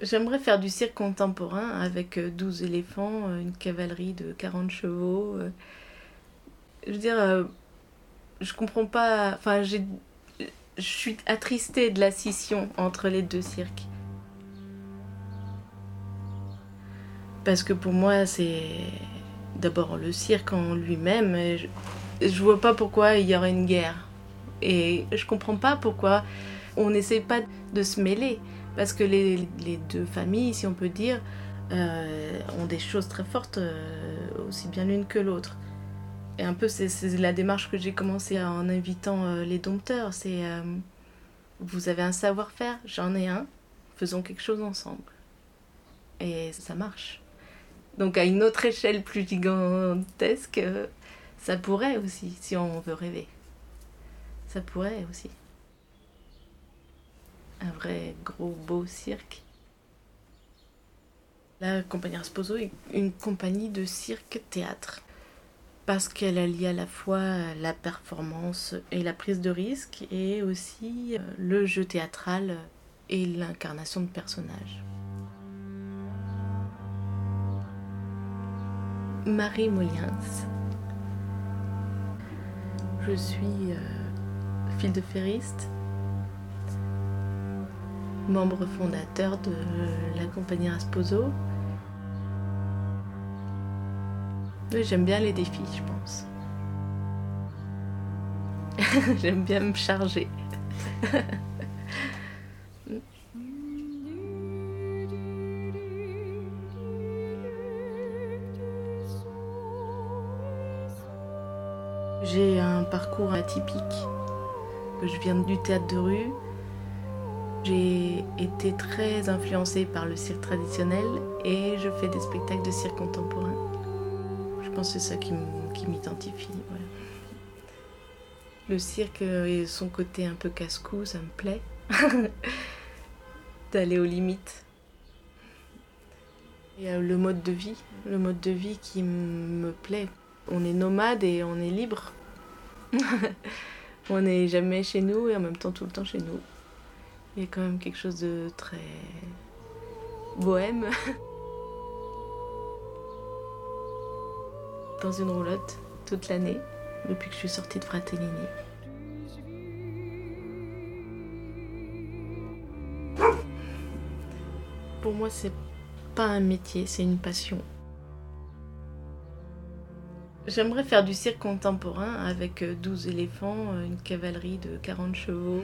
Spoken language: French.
J'aimerais faire du cirque contemporain avec 12 éléphants, une cavalerie de 40 chevaux. Je veux dire, je comprends pas. Enfin, j'ai je suis attristée de la scission entre les deux cirques. Parce que pour moi, c'est d'abord le cirque en lui-même. Je, je vois pas pourquoi il y aurait une guerre. Et je comprends pas pourquoi on n'essaie pas de se mêler. Parce que les, deux familles, si on peut dire, euh, ont des choses très fortes, euh, aussi bien l'une que l'autre. Et un peu, c'est la démarche que j'ai commencé en invitant euh, les dompteurs. C'est vous avez un savoir-faire, j'en ai un, faisons quelque chose ensemble. Et ça marche. Donc à une autre échelle plus gigantesque, ça pourrait aussi, si on veut rêver. Ça pourrait aussi. Gros beau cirque. La compagnie Rasposo est une compagnie de cirque-théâtre parce qu'elle allie à la fois la performance et la prise de risque et aussi euh, le jeu théâtral et l'incarnation de personnages. Marie Moliens. Je suis euh, fille de ferriste, membre fondateur de la compagnie Rasposo j'aime bien les défis, je pense. j'aime bien me charger. J'ai un parcours atypique. Je viens du théâtre de rue. J'ai été très influencée par le cirque traditionnel et je fais des spectacles de cirque contemporain c'est ça qui m'identifie. Le cirque et son côté un peu casse-cou, ça me plaît. D'aller aux limites. Il y a le mode de vie, le mode de vie qui me plaît. On est nomade et on est libre. on n'est jamais chez nous et en même temps tout le temps chez nous. Il y a quand même quelque chose de très bohème. dans une roulotte toute l'année depuis que je suis sortie de Fratellini. Pour moi, c'est pas un métier, c'est une passion. J'aimerais faire du cirque contemporain avec 12 éléphants, une cavalerie de 40 chevaux,